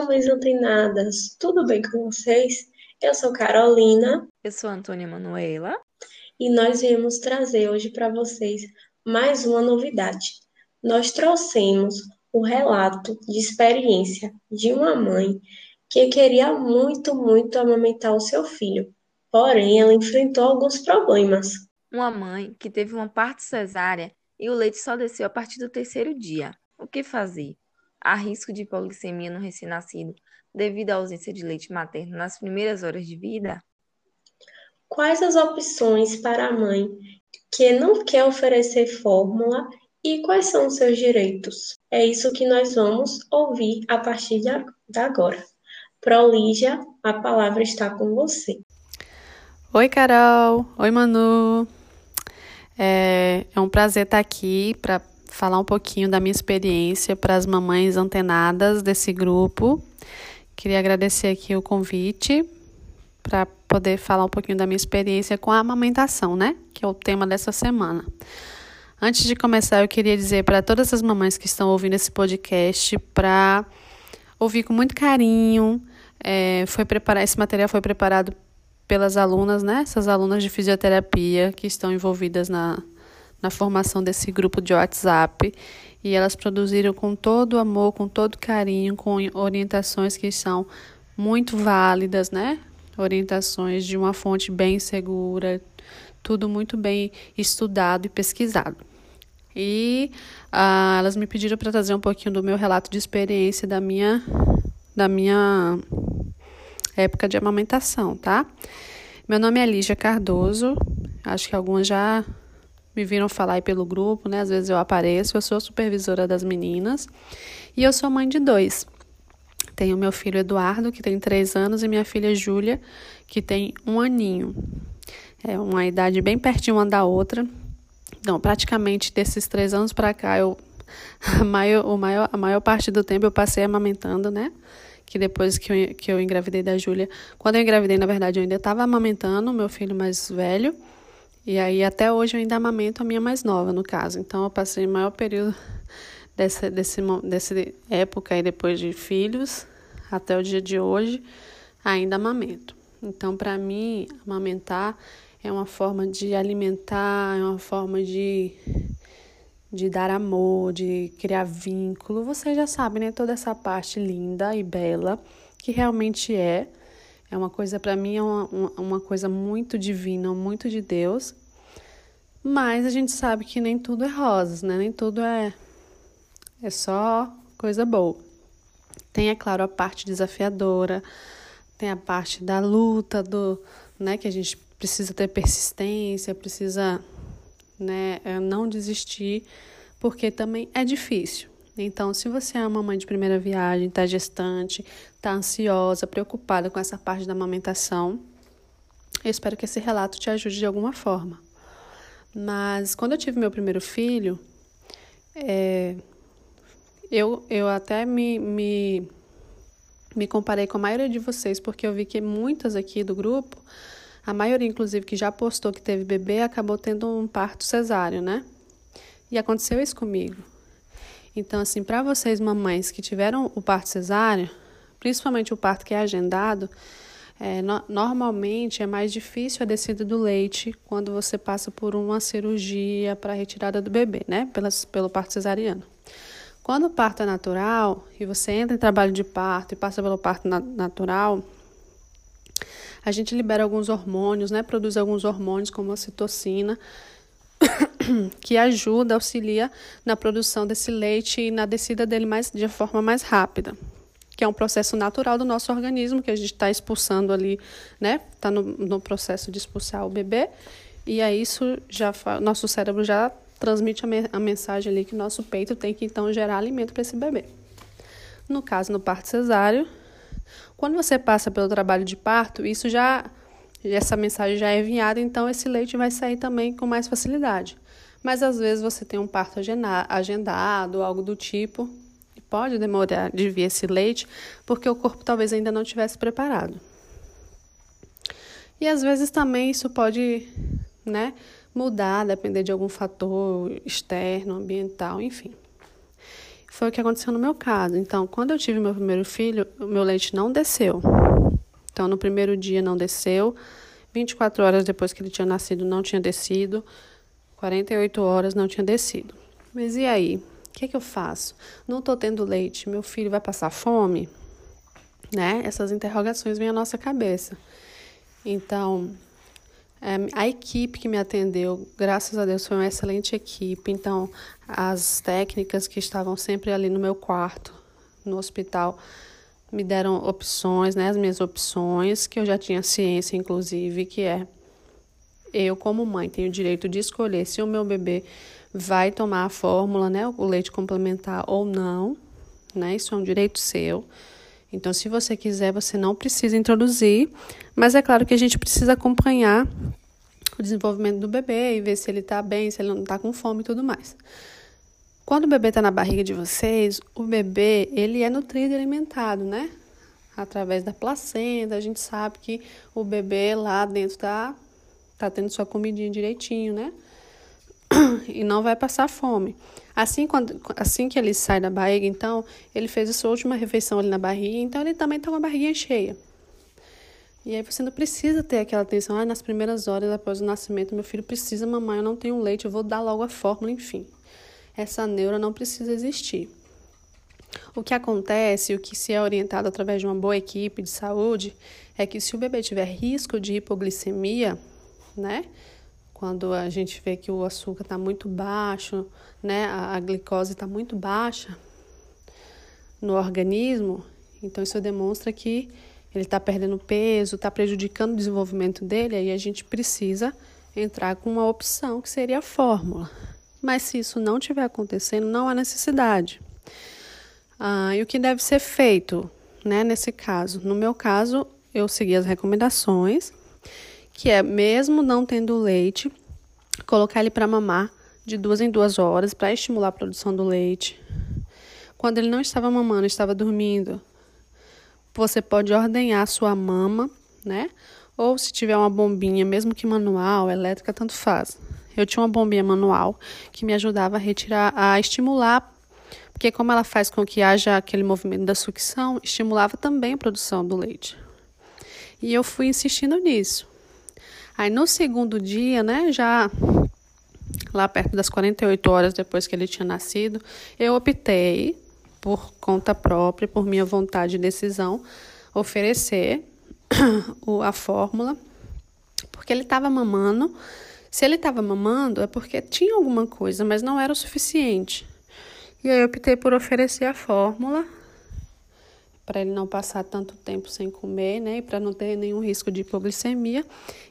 mamães antenadas, tudo bem com vocês? Eu sou Carolina. Eu sou Antônia Manuela. E nós viemos trazer hoje para vocês mais uma novidade. Nós trouxemos o relato de experiência de uma mãe que queria muito, muito amamentar o seu filho. Porém, ela enfrentou alguns problemas. Uma mãe que teve uma parte cesárea e o leite só desceu a partir do terceiro dia. O que fazer? Há risco de hipoglicemia no recém-nascido devido à ausência de leite materno nas primeiras horas de vida? Quais as opções para a mãe que não quer oferecer fórmula e quais são os seus direitos? É isso que nós vamos ouvir a partir de agora. Prolígia, a palavra está com você. Oi, Carol. Oi, Manu. É, é um prazer estar aqui para falar um pouquinho da minha experiência para as mamães antenadas desse grupo. Queria agradecer aqui o convite para poder falar um pouquinho da minha experiência com a amamentação, né? Que é o tema dessa semana. Antes de começar, eu queria dizer para todas as mamães que estão ouvindo esse podcast para ouvir com muito carinho. É, foi preparar esse material foi preparado pelas alunas, né? Essas alunas de fisioterapia que estão envolvidas na, na formação desse grupo de WhatsApp e elas produziram com todo amor, com todo carinho, com orientações que são muito válidas, né? Orientações de uma fonte bem segura, tudo muito bem estudado e pesquisado. E ah, elas me pediram para trazer um pouquinho do meu relato de experiência da minha, da minha época de amamentação, tá? Meu nome é Lígia Cardoso, acho que algumas já me viram falar aí pelo grupo, né? Às vezes eu apareço, eu sou supervisora das meninas e eu sou mãe de dois. Tenho meu filho Eduardo, que tem três anos, e minha filha Júlia, que tem um aninho. É uma idade bem pertinho uma da outra. Então, praticamente desses três anos para cá, eu a maior, o maior, a maior parte do tempo eu passei amamentando, né? Que depois que eu, que eu engravidei da Júlia. Quando eu engravidei, na verdade, eu ainda estava amamentando meu filho mais velho. E aí até hoje eu ainda amamento a minha mais nova, no caso. Então eu passei o maior período dessa desse, desse época aí depois de filhos até o dia de hoje ainda amamento. Então para mim amamentar é uma forma de alimentar, é uma forma de de dar amor, de criar vínculo. Você já sabe, né? Toda essa parte linda e bela que realmente é é uma coisa, para mim, é uma, uma coisa muito divina, muito de Deus. Mas a gente sabe que nem tudo é rosas, né? Nem tudo é, é só coisa boa. Tem, é claro, a parte desafiadora, tem a parte da luta, do, né? Que a gente precisa ter persistência, precisa né, é, não desistir, porque também é difícil. Então, se você é uma mãe de primeira viagem, está gestante, está ansiosa, preocupada com essa parte da amamentação, eu espero que esse relato te ajude de alguma forma. Mas quando eu tive meu primeiro filho, é, eu, eu até me, me, me comparei com a maioria de vocês, porque eu vi que muitas aqui do grupo, a maioria, inclusive, que já postou que teve bebê, acabou tendo um parto cesáreo, né? E aconteceu isso comigo. Então, assim, para vocês, mamães que tiveram o parto cesáreo, principalmente o parto que é agendado, é, no, normalmente é mais difícil a descida do leite quando você passa por uma cirurgia para retirada do bebê, né? Pelas, pelo parto cesariano. Quando o parto é natural e você entra em trabalho de parto e passa pelo parto na, natural, a gente libera alguns hormônios, né? Produz alguns hormônios como a citocina, que ajuda, auxilia na produção desse leite e na descida dele mais, de forma mais rápida. Que é um processo natural do nosso organismo, que a gente está expulsando ali, né? Está no, no processo de expulsar o bebê. E aí isso já nosso cérebro já transmite a, me, a mensagem ali que nosso peito tem que então gerar alimento para esse bebê. No caso, no parto cesáreo, quando você passa pelo trabalho de parto, isso já essa mensagem já é enviada, então esse leite vai sair também com mais facilidade. Mas às vezes você tem um parto agendado, algo do tipo, e pode demorar de vir esse leite, porque o corpo talvez ainda não tivesse preparado. E às vezes também isso pode, né, mudar, depender de algum fator externo, ambiental, enfim. foi o que aconteceu no meu caso. Então, quando eu tive meu primeiro filho, o meu leite não desceu. Então, no primeiro dia não desceu, 24 horas depois que ele tinha nascido não tinha descido, 48 horas não tinha descido. Mas e aí? O que, que eu faço? Não estou tendo leite, meu filho vai passar fome? Né? Essas interrogações vêm à nossa cabeça. Então, é, a equipe que me atendeu, graças a Deus, foi uma excelente equipe. Então, as técnicas que estavam sempre ali no meu quarto, no hospital, me deram opções, né, as minhas opções, que eu já tinha ciência, inclusive, que é eu, como mãe, tenho o direito de escolher se o meu bebê vai tomar a fórmula, né, o leite complementar ou não, né, isso é um direito seu. Então, se você quiser, você não precisa introduzir, mas é claro que a gente precisa acompanhar o desenvolvimento do bebê e ver se ele está bem, se ele não está com fome e tudo mais. Quando o bebê está na barriga de vocês, o bebê ele é nutrido e alimentado, né? Através da placenta, a gente sabe que o bebê lá dentro tá, tá tendo sua comidinha direitinho, né? E não vai passar fome. Assim, quando, assim que ele sai da barriga, então, ele fez a sua última refeição ali na barriga, então ele também está com a barriguinha cheia. E aí você não precisa ter aquela atenção, ah, nas primeiras horas após o nascimento, meu filho precisa mamar, eu não tenho leite, eu vou dar logo a fórmula, enfim. Essa neura não precisa existir. O que acontece, o que se é orientado através de uma boa equipe de saúde, é que se o bebê tiver risco de hipoglicemia, né? Quando a gente vê que o açúcar está muito baixo, né? A, a glicose está muito baixa no organismo, então isso demonstra que ele está perdendo peso, está prejudicando o desenvolvimento dele, aí a gente precisa entrar com uma opção que seria a fórmula. Mas se isso não estiver acontecendo, não há necessidade. Ah, e o que deve ser feito, né, nesse caso? No meu caso, eu segui as recomendações, que é mesmo não tendo leite, colocar ele para mamar de duas em duas horas para estimular a produção do leite. Quando ele não estava mamando, estava dormindo, você pode ordenhar a sua mama, né? Ou se tiver uma bombinha, mesmo que manual, elétrica, tanto faz. Eu tinha uma bombinha manual que me ajudava a retirar, a estimular, porque como ela faz com que haja aquele movimento da sucção, estimulava também a produção do leite. E eu fui insistindo nisso. Aí no segundo dia, né, já lá perto das 48 horas depois que ele tinha nascido, eu optei por conta própria, por minha vontade e decisão, oferecer a fórmula, porque ele estava mamando. Se ele estava mamando, é porque tinha alguma coisa, mas não era o suficiente. E aí eu optei por oferecer a fórmula para ele não passar tanto tempo sem comer, né? E para não ter nenhum risco de hipoglicemia.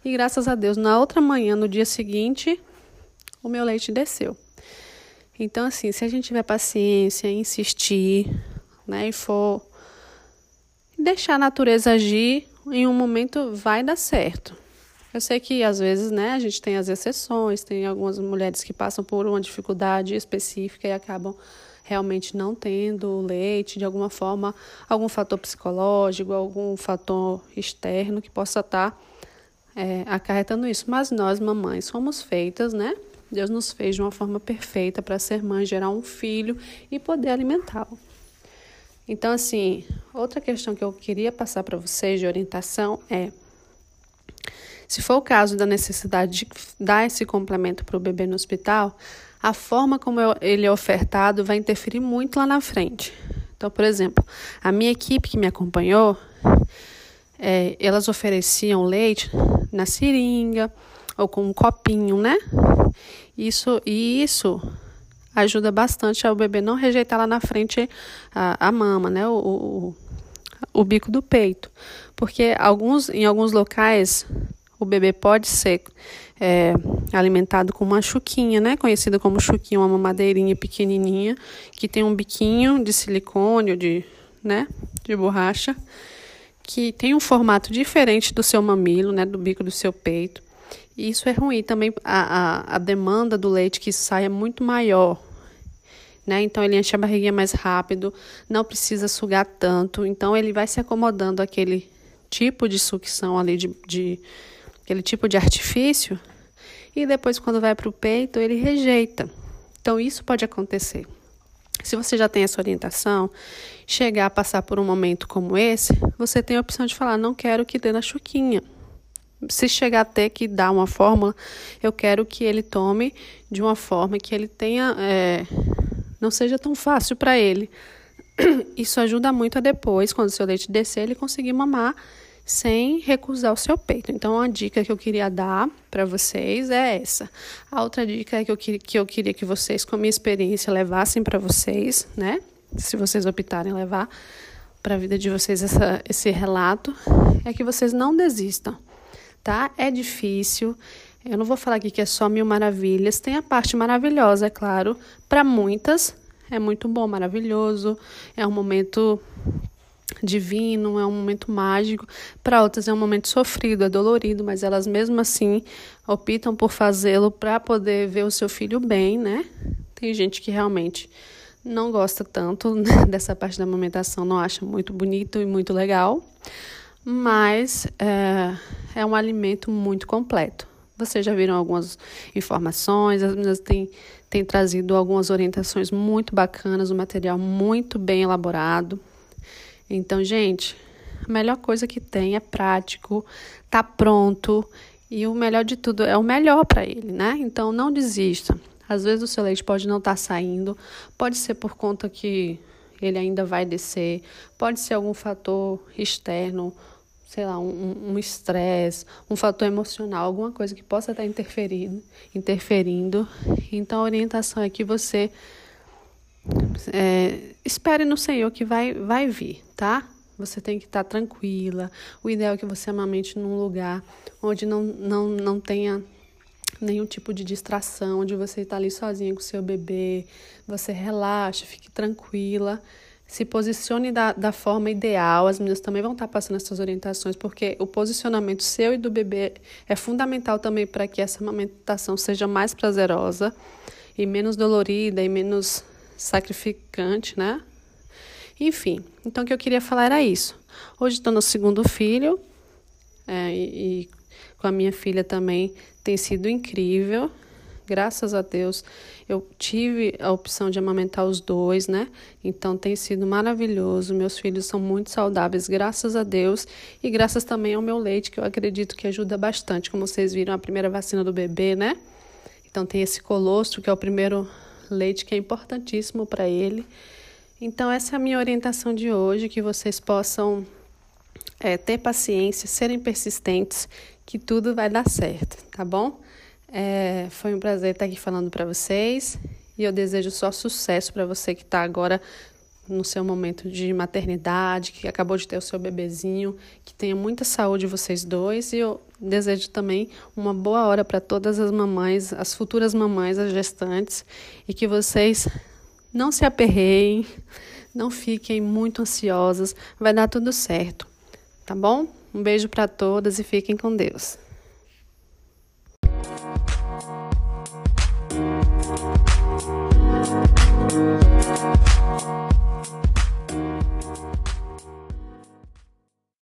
E graças a Deus, na outra manhã, no dia seguinte, o meu leite desceu. Então, assim, se a gente tiver paciência, insistir, né, e for deixar a natureza agir, em um momento vai dar certo. Eu sei que às vezes, né, a gente tem as exceções, tem algumas mulheres que passam por uma dificuldade específica e acabam realmente não tendo leite, de alguma forma, algum fator psicológico, algum fator externo que possa estar tá, é, acarretando isso. Mas nós, mamães, somos feitas, né, Deus nos fez de uma forma perfeita para ser mãe, gerar um filho e poder alimentá-lo. Então, assim, outra questão que eu queria passar para vocês de orientação é: se for o caso da necessidade de dar esse complemento para o bebê no hospital, a forma como ele é ofertado vai interferir muito lá na frente. Então, por exemplo, a minha equipe que me acompanhou, é, elas ofereciam leite na seringa ou com um copinho, né? Isso, e isso ajuda bastante ao bebê não rejeitar lá na frente a, a mama, né? O, o, o bico do peito. Porque alguns, em alguns locais o bebê pode ser é, alimentado com uma chuquinha, né? Conhecida como chuquinha, uma mamadeirinha pequenininha, que tem um biquinho de silicone, de, né? De borracha, que tem um formato diferente do seu mamilo, né? Do bico do seu peito. E isso é ruim também, a, a, a demanda do leite que sai é muito maior. Né? Então ele enche a barriguinha mais rápido, não precisa sugar tanto, então ele vai se acomodando aquele tipo de sucção ali, de, de aquele tipo de artifício, e depois quando vai para o peito ele rejeita. Então isso pode acontecer. Se você já tem essa orientação, chegar a passar por um momento como esse, você tem a opção de falar: não quero que dê na chuquinha. Se chegar a ter que dar uma fórmula, eu quero que ele tome de uma forma que ele tenha. É, não seja tão fácil para ele. Isso ajuda muito a depois, quando o seu leite descer, ele conseguir mamar sem recusar o seu peito. Então, a dica que eu queria dar para vocês é essa. A outra dica é que eu, que eu queria que vocês, com a minha experiência, levassem para vocês, né? Se vocês optarem levar para a vida de vocês essa, esse relato, é que vocês não desistam, tá? É difícil. Eu não vou falar aqui que é só mil maravilhas. Tem a parte maravilhosa, é claro. Para muitas, é muito bom, maravilhoso. É um momento divino, é um momento mágico. Para outras é um momento sofrido, é dolorido, mas elas mesmo assim optam por fazê-lo para poder ver o seu filho bem, né? Tem gente que realmente não gosta tanto né, dessa parte da amamentação, não acha muito bonito e muito legal, mas é, é um alimento muito completo. Vocês já viram algumas informações, as meninas têm, têm trazido algumas orientações muito bacanas, um material muito bem elaborado. Então, gente, a melhor coisa que tem é prático, tá pronto e o melhor de tudo é o melhor para ele, né? Então, não desista. Às vezes o seu leite pode não estar tá saindo, pode ser por conta que ele ainda vai descer, pode ser algum fator externo, sei lá, um estresse, um, um, fator emocional, alguma coisa que possa estar tá interferindo, interferindo. Então a orientação é que você é, espere no Senhor que vai, vai vir, tá? Você tem que estar tá tranquila. O ideal é que você amamente num lugar onde não, não, não tenha nenhum tipo de distração, onde você está ali sozinha com seu bebê. Você relaxa, fique tranquila. Se posicione da, da forma ideal. As meninas também vão estar tá passando essas orientações, porque o posicionamento seu e do bebê é fundamental também para que essa amamentação seja mais prazerosa e menos dolorida e menos sacrificante, né? Enfim, então o que eu queria falar era isso. Hoje estou no segundo filho é, e, e com a minha filha também tem sido incrível. Graças a Deus eu tive a opção de amamentar os dois, né? Então tem sido maravilhoso. Meus filhos são muito saudáveis, graças a Deus. E graças também ao meu leite, que eu acredito que ajuda bastante. Como vocês viram, a primeira vacina do bebê, né? Então tem esse colostro, que é o primeiro leite que é importantíssimo para ele. Então, essa é a minha orientação de hoje: que vocês possam é, ter paciência, serem persistentes, que tudo vai dar certo, tá bom? É, foi um prazer estar aqui falando para vocês e eu desejo só sucesso para você que está agora no seu momento de maternidade, que acabou de ter o seu bebezinho, que tenha muita saúde vocês dois e eu desejo também uma boa hora para todas as mamães, as futuras mamães, as gestantes e que vocês não se aperreiem, não fiquem muito ansiosas, vai dar tudo certo, tá bom? Um beijo para todas e fiquem com Deus.